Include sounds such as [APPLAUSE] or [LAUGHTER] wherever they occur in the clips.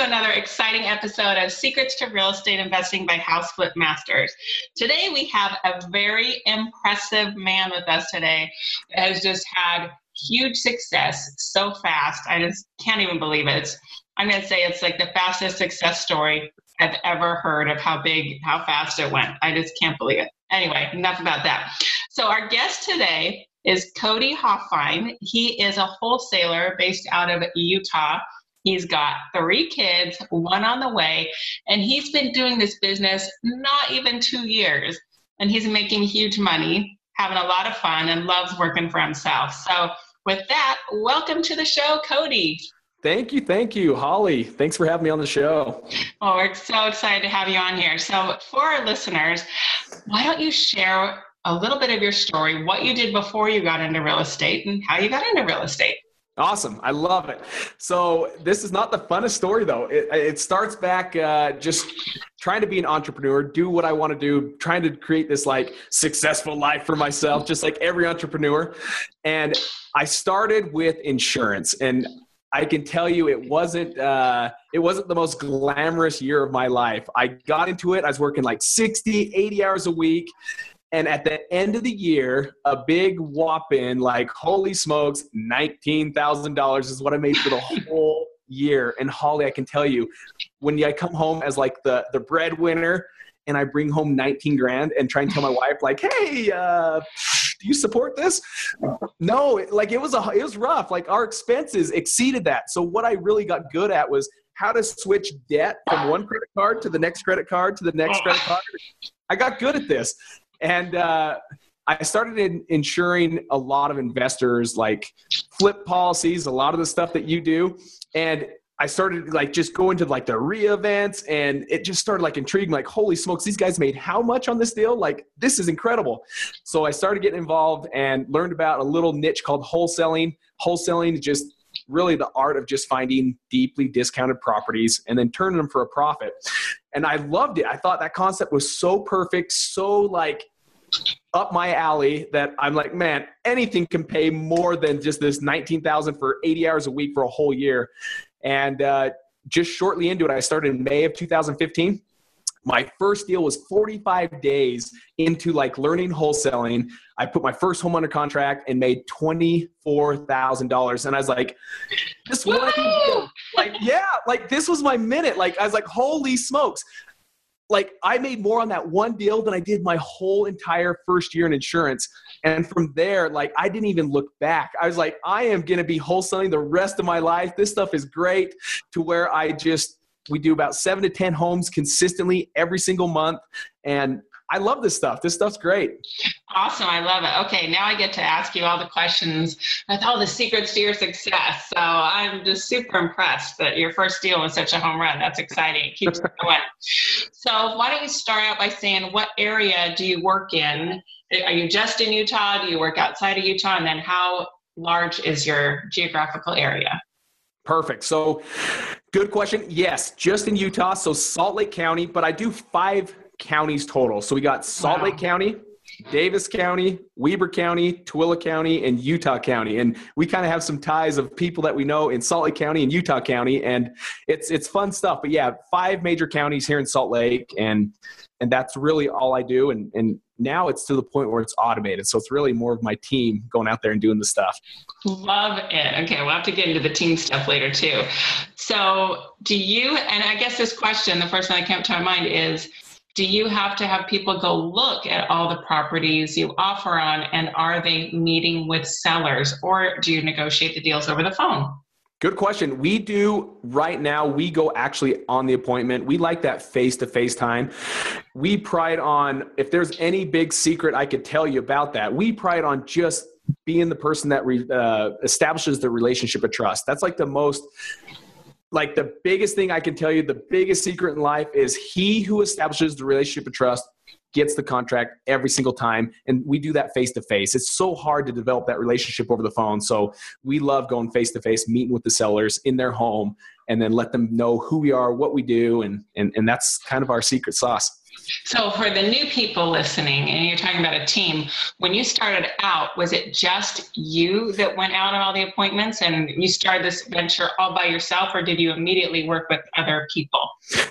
To another exciting episode of Secrets to Real Estate Investing by House Flip Masters. Today, we have a very impressive man with us today has just had huge success so fast. I just can't even believe it. It's, I'm going to say it's like the fastest success story I've ever heard of how big, how fast it went. I just can't believe it. Anyway, enough about that. So, our guest today is Cody Hofhine. He is a wholesaler based out of Utah. He's got three kids, one on the way, and he's been doing this business not even two years. And he's making huge money, having a lot of fun, and loves working for himself. So, with that, welcome to the show, Cody. Thank you. Thank you, Holly. Thanks for having me on the show. Well, we're so excited to have you on here. So, for our listeners, why don't you share a little bit of your story, what you did before you got into real estate, and how you got into real estate? Awesome. I love it. So, this is not the funnest story, though. It, it starts back uh, just trying to be an entrepreneur, do what I want to do, trying to create this like successful life for myself, just like every entrepreneur. And I started with insurance. And I can tell you it wasn't uh, it wasn't the most glamorous year of my life. I got into it. I was working like 60, 80 hours a week. And at the end of the year, a big whopping like holy smokes, nineteen thousand dollars is what I made for the whole year. And Holly, I can tell you, when I come home as like the the breadwinner, and I bring home 19 grand and try and tell my wife like, hey, uh, do you support this? No, like it was a it was rough. Like our expenses exceeded that. So what I really got good at was how to switch debt from one credit card to the next credit card to the next credit card. I got good at this, and uh, I started in insuring a lot of investors, like flip policies, a lot of the stuff that you do, and I started like just going to like the REIA events and it just started like intriguing, like, holy smokes, these guys made how much on this deal? Like, this is incredible. So I started getting involved and learned about a little niche called wholesaling. Wholesaling just really the art of just finding deeply discounted properties and then turning them for a profit. And I loved it. I thought that concept was so perfect, so like up my alley that I'm like, man, anything can pay more than just this 19,000 for 80 hours a week for a whole year. And uh, just shortly into it, I started in May of 2015. My first deal was 45 days into like learning wholesaling. I put my first home under contract and made $24,000. And I was like, this one like, yeah, like this was my minute. Like, I was like, holy smokes like I made more on that one deal than I did my whole entire first year in insurance. And from there, like I didn't even look back. I was like, I am gonna be wholesaling the rest of my life. This stuff is great to where I just we do about seven to ten homes consistently every single month. And I love this stuff. This stuff's great. Awesome. I love it. Okay, now I get to ask you all the questions with all the secrets to your success. So I'm just super impressed that your first deal was such a home run. That's exciting. It keeps going. So why don't you start out by saying what area do you work in? Are you just in Utah? Do you work outside of Utah? And then how large is your geographical area? Perfect. So, good question. Yes, just in Utah. So, Salt Lake County, but I do five counties total. So we got Salt wow. Lake County, Davis County, Weber County, Tooele County, and Utah County. And we kind of have some ties of people that we know in Salt Lake County and Utah County. And it's it's fun stuff. But yeah, five major counties here in Salt Lake. And and that's really all I do. And and now it's to the point where it's automated. So it's really more of my team going out there and doing the stuff. Love it. Okay, we'll have to get into the team stuff later too. So do you and I guess this question, the first one that came to my mind is do you have to have people go look at all the properties you offer on and are they meeting with sellers or do you negotiate the deals over the phone? Good question. We do right now, we go actually on the appointment. We like that face to face time. We pride on, if there's any big secret I could tell you about that, we pride on just being the person that re, uh, establishes the relationship of trust. That's like the most like the biggest thing I can tell you, the biggest secret in life is he who establishes the relationship of trust gets the contract every single time and we do that face to face it's so hard to develop that relationship over the phone so we love going face to face meeting with the sellers in their home and then let them know who we are what we do and and, and that's kind of our secret sauce so, for the new people listening, and you're talking about a team, when you started out, was it just you that went out on all the appointments and you started this venture all by yourself, or did you immediately work with other people?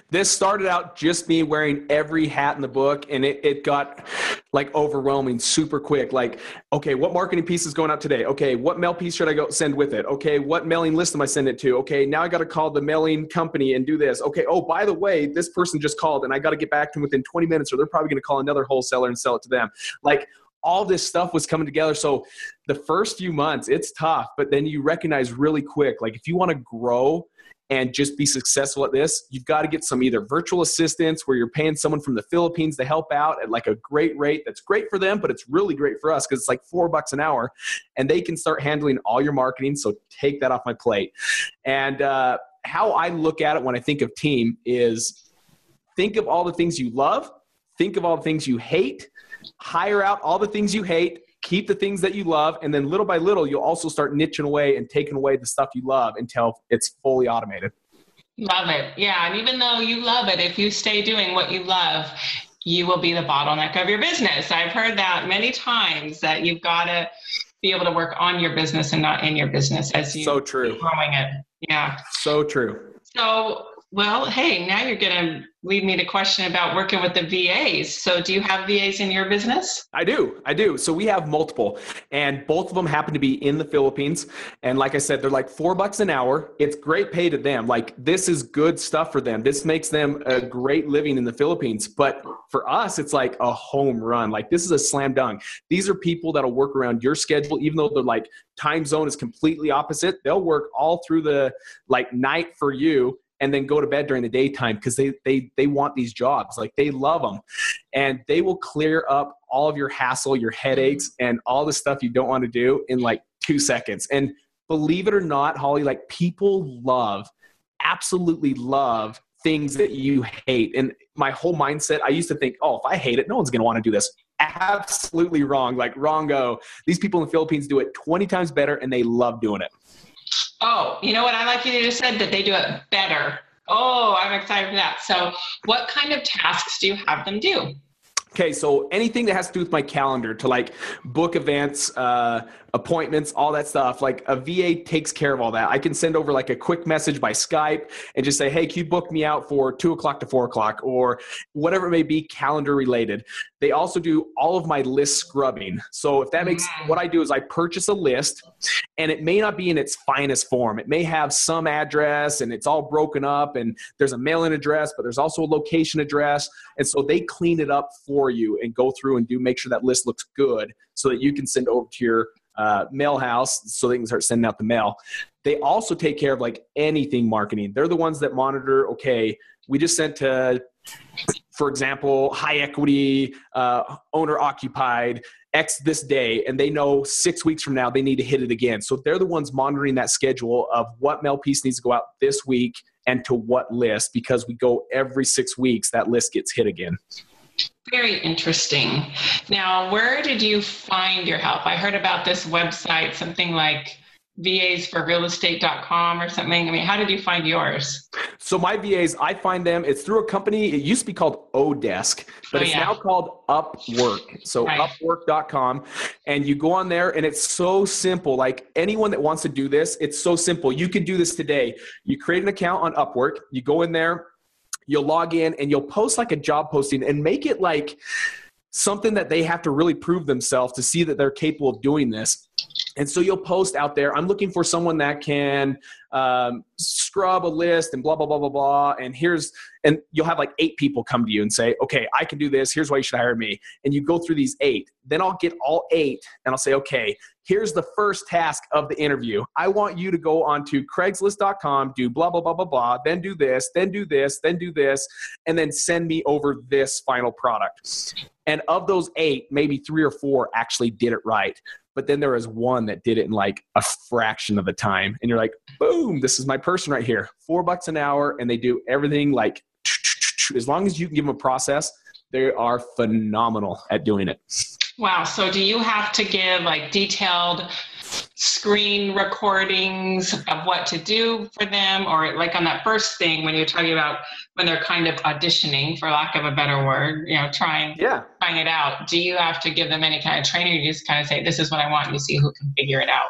This started out just me wearing every hat in the book, and it, it got like overwhelming super quick. Like, okay, what marketing piece is going out today? Okay, what mail piece should I go send with it? Okay, what mailing list am I sending it to? Okay, now I got to call the mailing company and do this. Okay, oh, by the way, this person just called and I got to get back to them within 20 minutes, or they're probably going to call another wholesaler and sell it to them. Like, all this stuff was coming together. So the first few months, it's tough, but then you recognize really quick, like if you want to grow and just be successful at this, you've got to get some either virtual assistants where you're paying someone from the Philippines to help out at like a great rate. That's great for them, but it's really great for us because it's like four bucks an hour and they can start handling all your marketing. So take that off my plate. And uh, how I look at it when I think of team is think of all the things you love, think of all the things you hate, hire out all the things you hate, keep the things that you love and then little by little you'll also start niching away and taking away the stuff you love until it's fully automated. Love it. Yeah and even though you love it if you stay doing what you love you will be the bottleneck of your business. I've heard that many times that you've got to be able to work on your business and not in your business as you so true growing it. Yeah. So true. So well, hey, now you're going to lead me to question about working with the VAs. So, do you have VAs in your business? I do. I do. So, we have multiple, and both of them happen to be in the Philippines. And like I said, they're like four bucks an hour. It's great pay to them. Like, this is good stuff for them. This makes them a great living in the Philippines. But for us, it's like a home run. Like, this is a slam dunk. These are people that'll work around your schedule, even though they're like time zone is completely opposite. They'll work all through the like night for you and then go to bed during the daytime because they they they want these jobs like they love them and they will clear up all of your hassle your headaches mm-hmm. and all the stuff you don't want to do in like two seconds. And believe it or not holly like people love absolutely love things that you hate. And my whole mindset i used to think oh if i hate it no one's going to want to do this. Absolutely wrong like wrong go these people in the philippines do it 20 times better and they love doing it Oh, you know what I like you just said that they do it better. Oh, I'm excited for that. So, what kind of tasks do you have them do? Okay, so anything that has to do with my calendar to like book events, uh, appointments, all that stuff, like a VA takes care of all that. I can send over like a quick message by Skype and just say, hey, can you book me out for two o'clock to four o'clock or whatever it may be, calendar related. They also do all of my list scrubbing. So if that makes mm. what I do is I purchase a list and it may not be in its finest form. It may have some address and it's all broken up and there's a mail-in address, but there's also a location address. And so they clean it up for you and go through and do make sure that list looks good so that you can send over to your uh, mail house so they can start sending out the mail. They also take care of like anything marketing. They're the ones that monitor, okay, we just sent to, for example, high equity, uh, owner occupied, X this day, and they know six weeks from now they need to hit it again. So they're the ones monitoring that schedule of what mail piece needs to go out this week and to what list because we go every six weeks, that list gets hit again. Very interesting. Now, where did you find your help? I heard about this website, something like vasforrealestate.com or something. I mean, how did you find yours? So my VAs, I find them. It's through a company. It used to be called Odesk, but oh, it's yeah. now called Upwork. So right. Upwork.com, and you go on there, and it's so simple. Like anyone that wants to do this, it's so simple. You can do this today. You create an account on Upwork. You go in there you'll log in and you'll post like a job posting and make it like something that they have to really prove themselves to see that they're capable of doing this. And so you'll post out there, I'm looking for someone that can um, scrub a list and blah, blah, blah, blah, blah. And here's, and you'll have like eight people come to you and say, okay, I can do this. Here's why you should hire me. And you go through these eight. Then I'll get all eight and I'll say, okay, here's the first task of the interview. I want you to go onto Craigslist.com, do blah, blah, blah, blah, blah, then do this, then do this, then do this, and then send me over this final product. And of those eight, maybe three or four actually did it right. But then there was one that did it in like a fraction of the time and you're like boom this is my person right here four bucks an hour and they do everything like as long as you can give them a process they are phenomenal at doing it. Wow so do you have to give like detailed screen recordings of what to do for them or like on that first thing when you're talking about when they're kind of auditioning for lack of a better word you know trying yeah. trying it out. Do you have to give them any kind of training or you just kind of say this is what i want and you see who can figure it out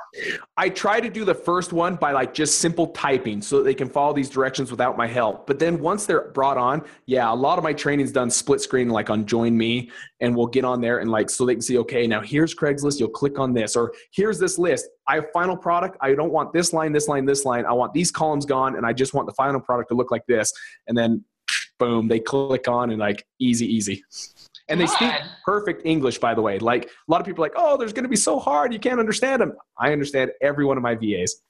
i try to do the first one by like just simple typing so that they can follow these directions without my help. But then once they're brought on yeah a lot of my training's done split screen like on join me and we'll get on there and like so they can see okay now here's craigslist you'll click on this or here's this list. I have final product i don't want this line this line this line. I want these columns gone and i just want the final product to look like this. And then boom they click on and like easy easy. And they speak perfect english by the way. Like a lot of people are like oh there's going to be so hard you can't understand them i understand every one of my vas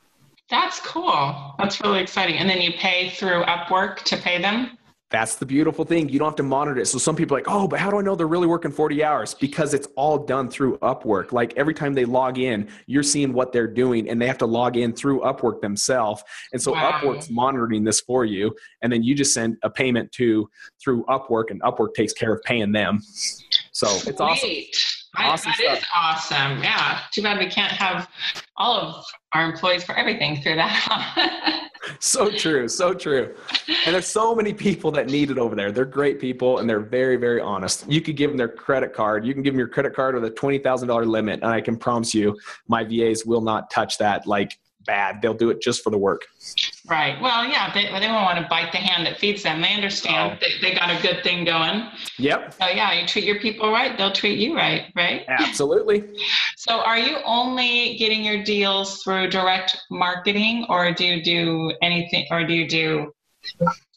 that's cool. That's really exciting. And then you pay through upwork to pay them that's the beautiful thing. You don't have to monitor it. So some people are like, oh, but how do I know they're really working 40 hours? Because it's all done through Upwork. Like every time they log in, you're seeing what they're doing and they have to log in through Upwork themselves. And so wow. Upwork's monitoring this for you. And then you just send a payment to through Upwork and Upwork takes care of paying them. So it's Sweet. awesome. Awesome that is awesome. Yeah. Too bad we can't have all of our employees for everything through that. [LAUGHS] so true. So true. And there's so many people that need it over there. They're great people and they're very, very honest. You could give them their credit card. You can give them your credit card with a $20,000 limit. And I can promise you, my VAs will not touch that like bad. They'll do it just for the work. Right. Well, yeah, they, they won't want to bite the hand that feeds them. They understand oh. they, they got a good thing going. Yep. So, yeah, you treat your people right, they'll treat you right, right? [LAUGHS] Absolutely. so, are you only getting your deals through direct marketing, or do you do anything, or do you do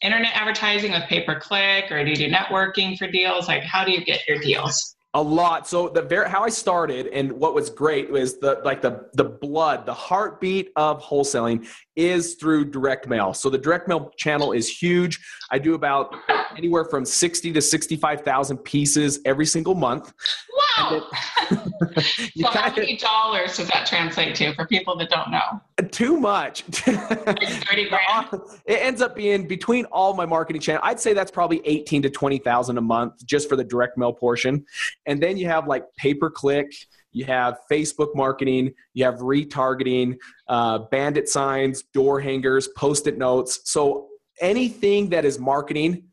internet advertising with pay per click, or do you do networking for deals? Like, how do you get your deals? A lot. So the very how i started and what was great was the like the the blood the heartbeat of wholesaling is through direct mail. So the direct mail channel is huge. I do about anywhere from 60 to 65,000 pieces every single month. Wow. [LAUGHS] [LAUGHS] So how many dollars does that translate to for people that don't know? Too much. [LAUGHS] 30 grand? It ends up being between all my marketing channel i'd say that's probably 18 to 20,000 a month just for the direct mail portion. And then you have like pay per click, you have Facebook marketing, you have retargeting, uh, bandit signs, door hangers, post it notes. So anything that is marketing,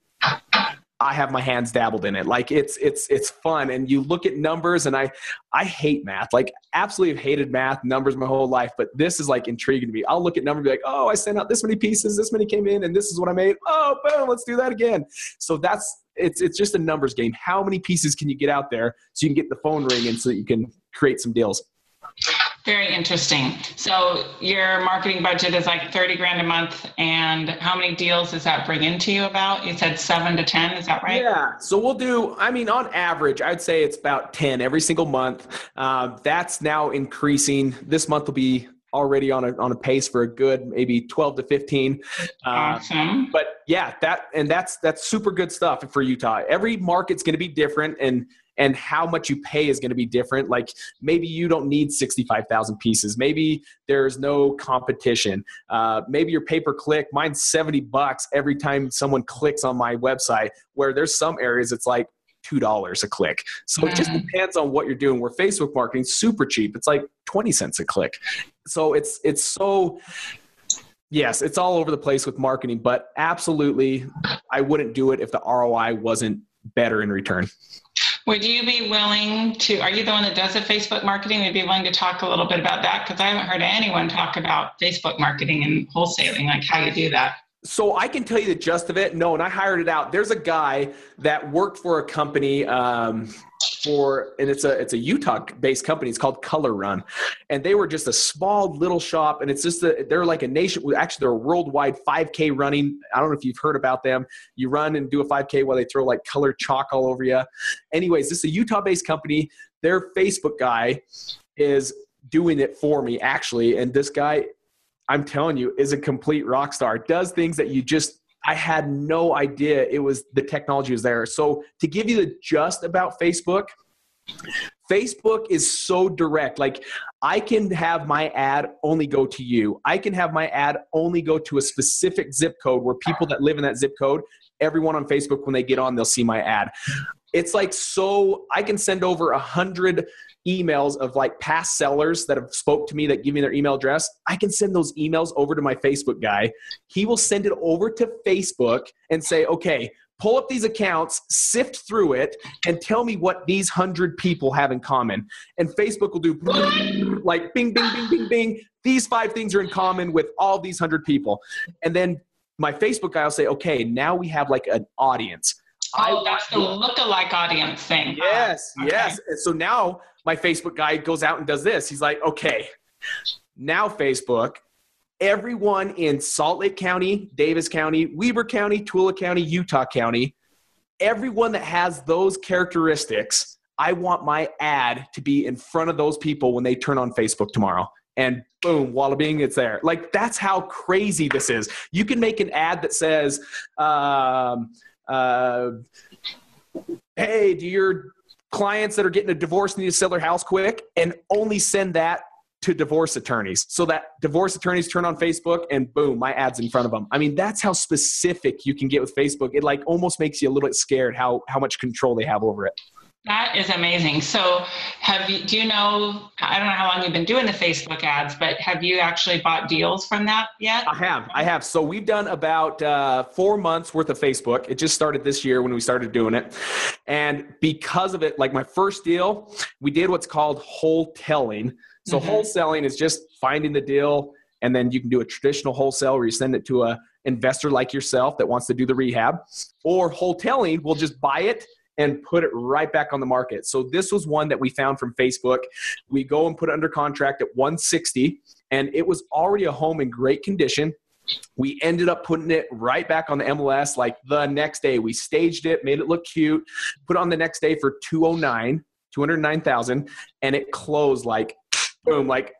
I have my hands dabbled in it. Like it's it's it's fun, and you look at numbers, and I I hate math. Like absolutely have hated math numbers my whole life, but this is like intriguing to me. I'll look at numbers, be like, oh, I sent out this many pieces, this many came in, and this is what I made. Oh, boom, let's do that again. So that's it's it's just a numbers game. How many pieces can you get out there so you can get the phone ringing so that you can create some deals? Very interesting. So your marketing budget is like 30 grand a month. And how many deals does that bring into you about? You said seven to 10, is that right? Yeah. So we'll do, I mean, on average, I'd say it's about 10 every single month. Uh, that's now increasing. This month will be already on a on a pace for a good maybe 12 to 15 uh, awesome. but yeah that and that's that's super good stuff for utah every market's going to be different and and how much you pay is going to be different like maybe you don't need 65000 pieces maybe there's no competition uh, maybe your pay per click mine's 70 bucks every time someone clicks on my website where there's some areas it's like $2 a click. So it just mm-hmm. depends on what you're doing. Where Facebook marketing super cheap. It's like 20 cents a click. So it's it's so yes, it's all over the place with marketing, but absolutely I wouldn't do it if the ROI wasn't better in return. Would you be willing to? Are you the one that does the Facebook marketing? Would you be willing to talk a little bit about that? Because I haven't heard anyone talk about Facebook marketing and wholesaling, like how you do that. So I can tell you the gist of it. No, and I hired it out. There's a guy that worked for a company um, for, and it's a it's a Utah-based company. It's called Color Run, and they were just a small little shop. And it's just a, they're like a nation. Actually, they're a worldwide 5K running. I don't know if you've heard about them. You run and do a 5K while they throw like colored chalk all over you. Anyways, this is a Utah-based company. Their Facebook guy is doing it for me actually, and this guy I'm telling you, is a complete rock star. Does things that you just I had no idea it was the technology was there. So to give you the just about Facebook, Facebook is so direct. Like I can have my ad only go to you. I can have my ad only go to a specific zip code where people that live in that zip code, everyone on Facebook, when they get on, they'll see my ad. It's like so I can send over a hundred emails of like past sellers that have spoke to me that give me their email address i can send those emails over to my facebook guy he will send it over to facebook and say okay pull up these accounts, sift through it, and tell me what these hundred people have in common. And Facebook will do like bing, bing, bing, bing, bing. These five things are in common with all these hundred people. And then my Facebook guy will say, okay, now we have like an audience. Oh, I, that's the look-alike audience thing. Yes, okay. yes. And so now my Facebook guy goes out and does this. He's like, okay, now Facebook, everyone in Salt Lake County, Davis County, Weber County, Tooele County, Utah County, everyone that has those characteristics, I want my ad to be in front of those people when they turn on Facebook tomorrow. And boom, walla bing, it's there. Like that's how crazy this is. You can make an ad that says, um, uh, "Hey, do your clients that are getting a divorce need to sell their house quick?" and only send that to divorce attorneys so that divorce attorneys turn on Facebook and boom, my ad's in front of them. I mean, that's how specific you can get with Facebook. It like almost makes you a little bit scared how how much control they have over it. That is amazing. So, have you? Do you know? I don't know how long you've been doing the Facebook ads, but have you actually bought deals from that yet? I have. I have. So we've done about uh, four months worth of Facebook. It just started this year when we started doing it, and because of it, like my first deal, we did what's called wholesaling. So mm-hmm. wholesaling is just finding the deal, and then you can do a traditional wholesale where you send it to a investor like yourself that wants to do the rehab, or wholesaling will just buy it and put it right back on the market. So this was one that we found from Facebook. We go and put it under contract at 160 and it was already a home in great condition. We ended up putting it right back on the MLS like the next day. We staged it, made it look cute, put on the next day for 209, 209,000 and it closed like boom, like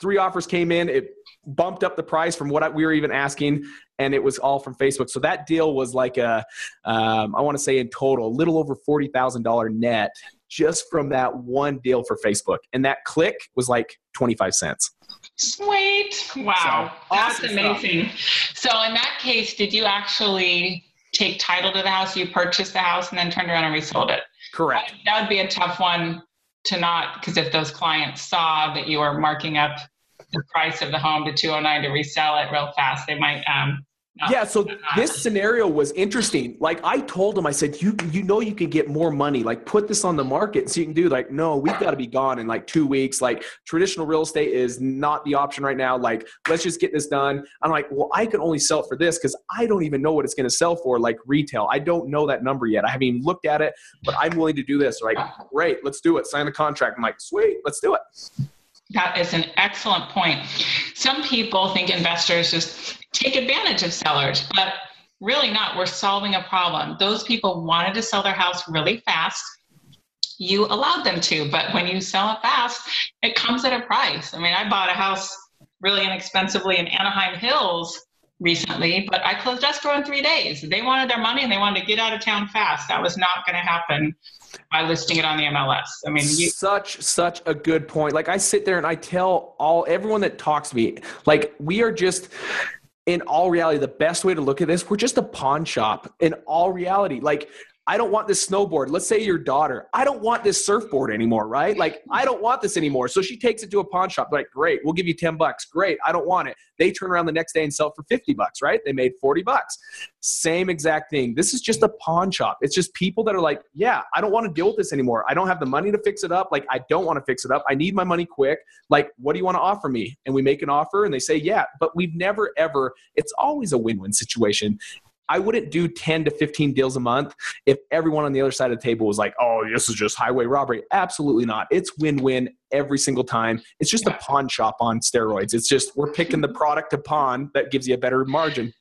three offers came in. It bumped up the price from what we were even asking, and it was all from Facebook. So that deal was like a, um, I want to say in total, a little over forty thousand dollar net just from that one deal for Facebook, and that click was like twenty five cents. Sweet! Wow, so, that's awesome amazing. Stuff. So in that case, did you actually take title to the house? You purchased the house and then turned around and resold it. Correct. That would be a tough one to not because if those clients saw that you were marking up the price of the home to 209 to resell it real fast. They might um, yeah so this scenario was interesting. Like i told him i said you you know you can get more money. Like put this on the market so you can do. Like no we've got to be gone in like two weeks. Like traditional real estate is not the option right now. Like let's just get this done. I'm like well i can only sell it for this because i don't even know what it's going to sell for like retail. I don't know that number yet. I haven't even looked at it but i'm willing to do this. Like great let's do it. Sign the contract. I'm like sweet let's do it that is an excellent point. Some people think investors just take advantage of sellers, but really not. We're solving a problem. Those people wanted to sell their house really fast. You allowed them to, but when you sell it fast, it comes at a price. I mean, I bought a house really inexpensively in Anaheim Hills recently, but I closed escrow in three days. They wanted their money and they wanted to get out of town fast. That was not going to happen by listing it on the MLS. I mean, you- such such a good point. Like I sit there and I tell all everyone that talks to me, like we are just in all reality, the best way to look at this, we're just a pawn shop. In all reality, like I don't want this snowboard. Let's say your daughter, I don't want this surfboard anymore, right? Like, I don't want this anymore. So she takes it to a pawn shop, like, great, we'll give you 10 bucks. Great, I don't want it. They turn around the next day and sell for 50 bucks, right? They made 40 bucks. Same exact thing. This is just a pawn shop. It's just people that are like, yeah, I don't want to deal with this anymore. I don't have the money to fix it up. Like, I don't want to fix it up. I need my money quick. Like, what do you want to offer me? And we make an offer and they say, yeah, but we've never ever, it's always a win win situation. I wouldn't do 10 to 15 deals a month if everyone on the other side of the table was like, oh, this is just highway robbery. Absolutely not. It's win win every single time. It's just a pawn shop on steroids. It's just we're picking the product to pawn that gives you a better margin.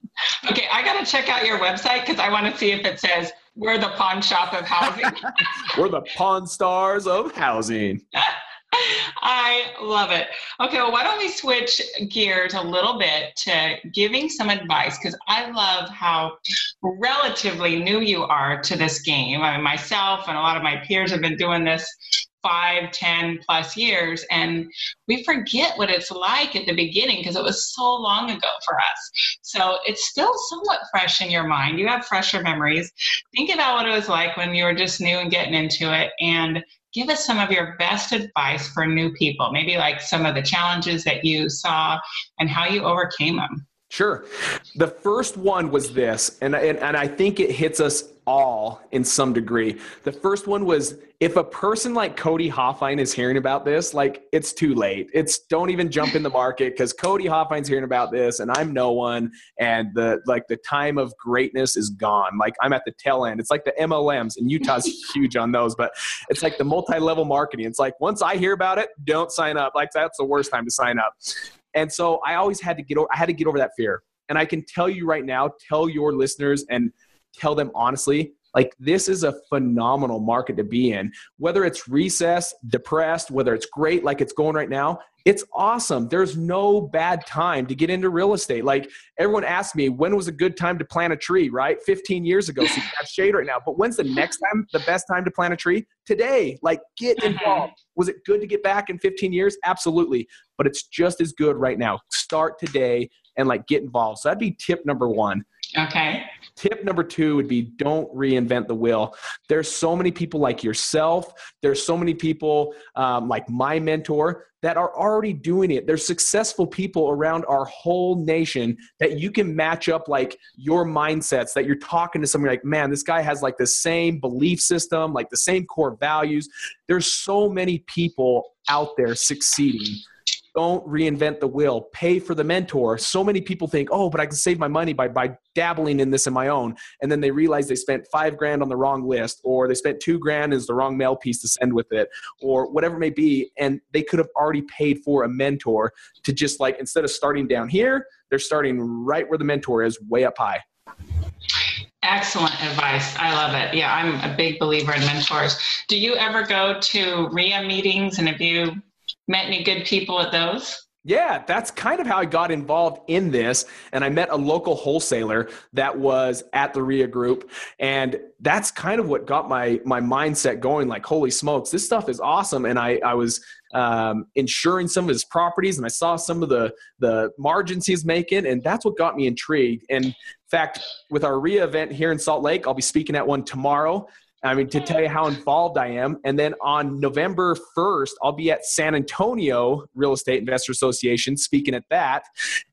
Okay, I got to check out your website because I want to see if it says we're the pawn shop of housing. [LAUGHS] we're the pawn stars of housing. [LAUGHS] I love it. Okay, well, why don't we switch gears a little bit to giving some advice? Because I love how relatively new you are to this game. I mean, myself and a lot of my peers have been doing this five, ten plus years. And we forget what it's like at the beginning because it was so long ago for us. So it's still somewhat fresh in your mind. You have fresher memories. Think about what it was like when you were just new and getting into it and give us some of your best advice for new people, maybe like some of the challenges that you saw and how you overcame them. Sure. The first one was this, and, and, and I think it hits us all in some degree. The first one was if a person like Cody Hofhine is hearing about this, like it's too late. It's don't even jump in the market because Cody Hofhine's hearing about this and I'm no one and the like the time of greatness is gone. Like I'm at the tail end. It's like the MLMs and Utah's [LAUGHS] huge on those, but it's like the multi-level marketing. It's like once I hear about it, don't sign up. Like that's the worst time to sign up. And so I always had to get over I had to get over that fear. And I can tell you right now, tell your listeners and tell them honestly, like this is a phenomenal market to be in. Whether it's recess, depressed, whether it's great like it's going right now, it's awesome. There's no bad time to get into real estate. Like everyone asked me, when was a good time to plant a tree, right? 15 years ago. So you have shade right now. But when's the next time, the best time to plant a tree? Today. Like get mm-hmm. involved. Was it good to get back in 15 years? Absolutely. But it's just as good right now. Start today and like get involved. So that'd be tip number one. Okay. Tip number two would be don't reinvent the wheel. There's so many people like yourself. There's so many people um, like my mentor that are already doing it. There's successful people around our whole nation that you can match up like your mindsets that you're talking to somebody like, man, this guy has like the same belief system, like the same core values. There's so many people out there succeeding don't reinvent the wheel. Pay for the mentor. So many people think, oh, but I can save my money by, by dabbling in this in my own. And then they realize they spent five grand on the wrong list, or they spent two grand is the wrong mail piece to send with it, or whatever it may be. And they could have already paid for a mentor to just like, instead of starting down here, they're starting right where the mentor is, way up high. Excellent advice. I love it. Yeah, I'm a big believer in mentors. Do you ever go to REIA meetings and have you met any good people at those? Yeah, that's kind of how I got involved in this. And I met a local wholesaler that was at the REIA group. And that's kind of what got my my mindset going like, holy smokes, this stuff is awesome. And I, I was um, insuring some of his properties and I saw some of the, the margins he's making. And that's what got me intrigued. And in fact, with our REIA event here in Salt Lake, I'll be speaking at one tomorrow. I mean, to tell you how involved I am. And then on November 1st, I'll be at San Antonio Real Estate Investor Association speaking at that.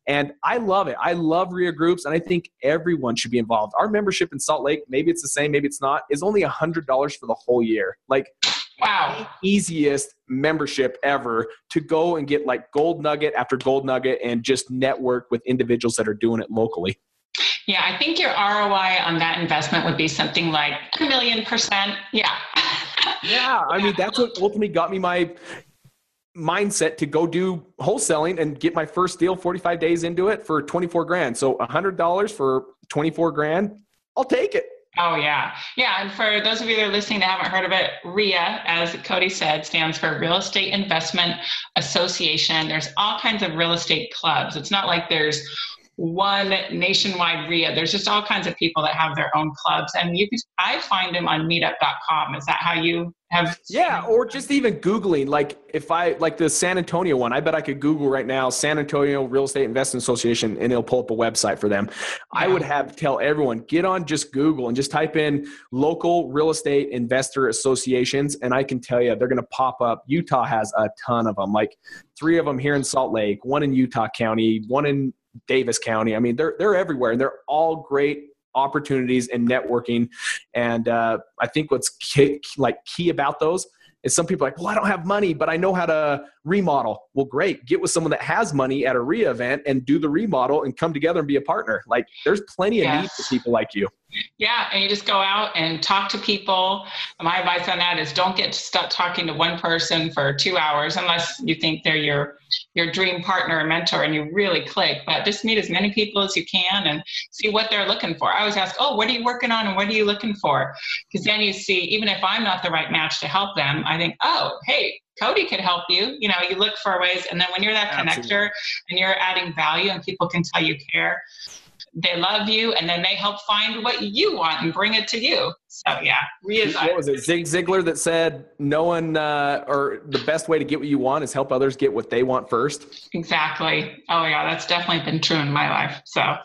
And I love it. I love REIA groups, and I think everyone should be involved. Our membership in Salt Lake, maybe it's the same, maybe it's not, is only $100 for the whole year. Like, wow easiest membership ever to go and get like gold nugget after gold nugget and just network with individuals that are doing it locally yeah, I think your ROI on that investment would be something like a million percent. Yeah. yeah, I mean that's what ultimately got me my mindset to go do wholesaling and get my first deal 45 days into it for 24 grand. So $100 for 24 grand, I'll take it. Oh yeah, yeah. And for those of you that are listening that haven't heard of it, REIA, as Cody said, stands for Real Estate Investment Association. There's all kinds of real estate clubs. It's not like there's one nationwide REIA. There's just all kinds of people that have their own clubs, and you can. I find them on Meetup.com. Is that how you have? Yeah, or just even googling. Like if I like the San Antonio one, I bet I could Google right now San Antonio Real Estate Investment Association, and it'll pull up a website for them. Yeah. I would have tell everyone get on just Google and just type in local real estate investor associations, and I can tell you they're going to pop up. Utah has a ton of them, like three of them here in Salt Lake, one in Utah County, one in Davis County. I mean, they're they're everywhere, and they're all great opportunities and networking. And uh, I think what's key, like key about those is some people are like, well, I don't have money, but I know how to remodel. Well, great. Get with someone that has money at a re event and do the remodel and come together and be a partner. Like there's plenty of yes. need for people like you. Yeah, and you just go out and talk to people. My advice on that is don't get stuck talking to one person for two hours unless you think they're your your dream partner or mentor and you really click. But just meet as many people as you can and see what they're looking for. I always ask, oh, what are you working on and what are you looking for? Because then you see, even if I'm not the right match to help them, I think, oh, hey, Cody could help you. You know, you look for ways, and then when you're that Absolutely. connector and you're adding value and people can tell you care, they love you, and then they help find what you want and bring it to you. So yeah, What was it? Zig Ziglar that said, "No one, uh, or the best way to get what you want is help others get what they want first. Exactly. Oh yeah, that's definitely been true in my life. So,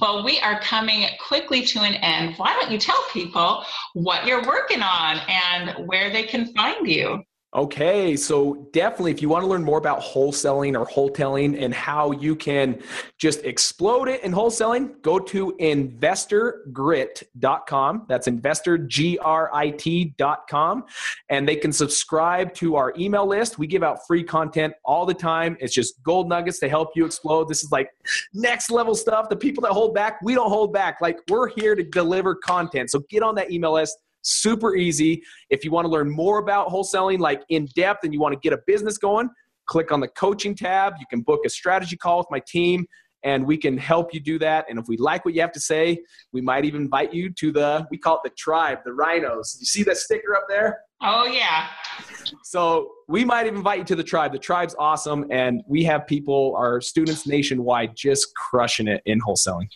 well, we are coming quickly to an end. Why don't you tell people what you're working on and where they can find you? Okay, so definitely if you want to learn more about wholesaling or wholesaling and how you can just explode it in wholesaling, go to investorgrit.com. That's investorgrit.com. And they can subscribe to our email list. We give out free content all the time. It's just gold nuggets to help you explode. This is like next level stuff. The people that hold back, we don't hold back. Like we're here to deliver content. So get on that email list Super easy. If you want to learn more about wholesaling, like in depth, and you want to get a business going, click on the coaching tab. You can book a strategy call with my team and we can help you do that. And if we like what you have to say, we might even invite you to the, we call it the tribe, the rhinos. You see that sticker up there? Oh, yeah. So we might even invite you to the tribe. The tribe's awesome. And we have people, our students nationwide, just crushing it in wholesaling.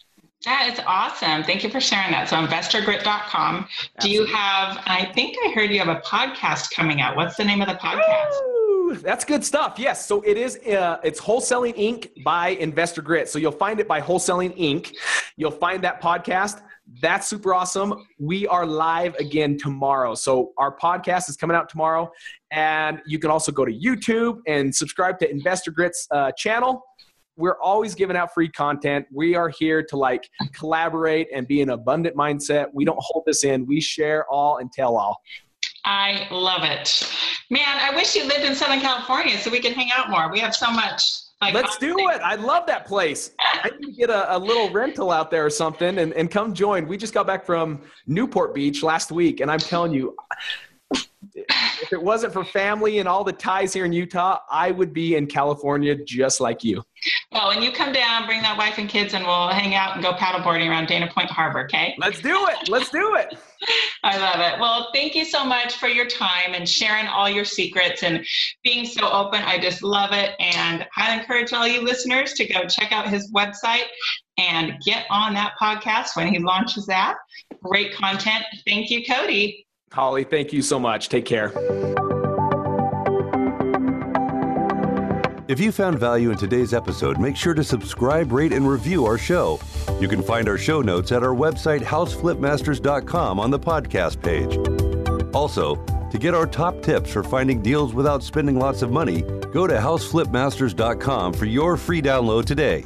That is awesome. Thank you for sharing that. So investorgrit.com. Do you have, I think I heard you have a podcast coming out. What's the name of the podcast? Woo, that's good stuff. Yes. So it is, uh, it's Wholesaling Inc. by Investor Grit. So you'll find it by Wholesaling Inc. You'll find that podcast. That's super awesome. We are live again tomorrow. So our podcast is coming out tomorrow. And you can also go to YouTube and subscribe to Investor Grit's uh, channel we're always giving out free content. We are here to like collaborate and be an abundant mindset. We don't hold this in. We share all and tell all. I love it. Man, I wish you lived in Southern California so we can hang out more. We have so much. Like, Let's do it. I love that place. I need to get a, a, little rental out there or something and, and come join. We just got back from Newport Beach last week, and I'm telling you, if it wasn't for family and all the ties here in Utah, I would be in California just like you. Well, when you come down, bring that wife and kids, and we'll hang out and go paddleboarding around Dana Point Harbor, okay? Let's do it. Let's do it. [LAUGHS] I love it. Well, thank you so much for your time and sharing all your secrets and being so open. I just love it. And I encourage all you listeners to go check out his website and get on that podcast when he launches that. Great content. Thank you, Cody. Holly, thank you so much. Take care. If you found value in today's episode, make sure to subscribe, rate, and review our show. You can find our show notes at our website, houseflipmasters.com, on the podcast page. Also, to get our top tips for finding deals without spending lots of money, go to houseflipmasters.com for your free download today.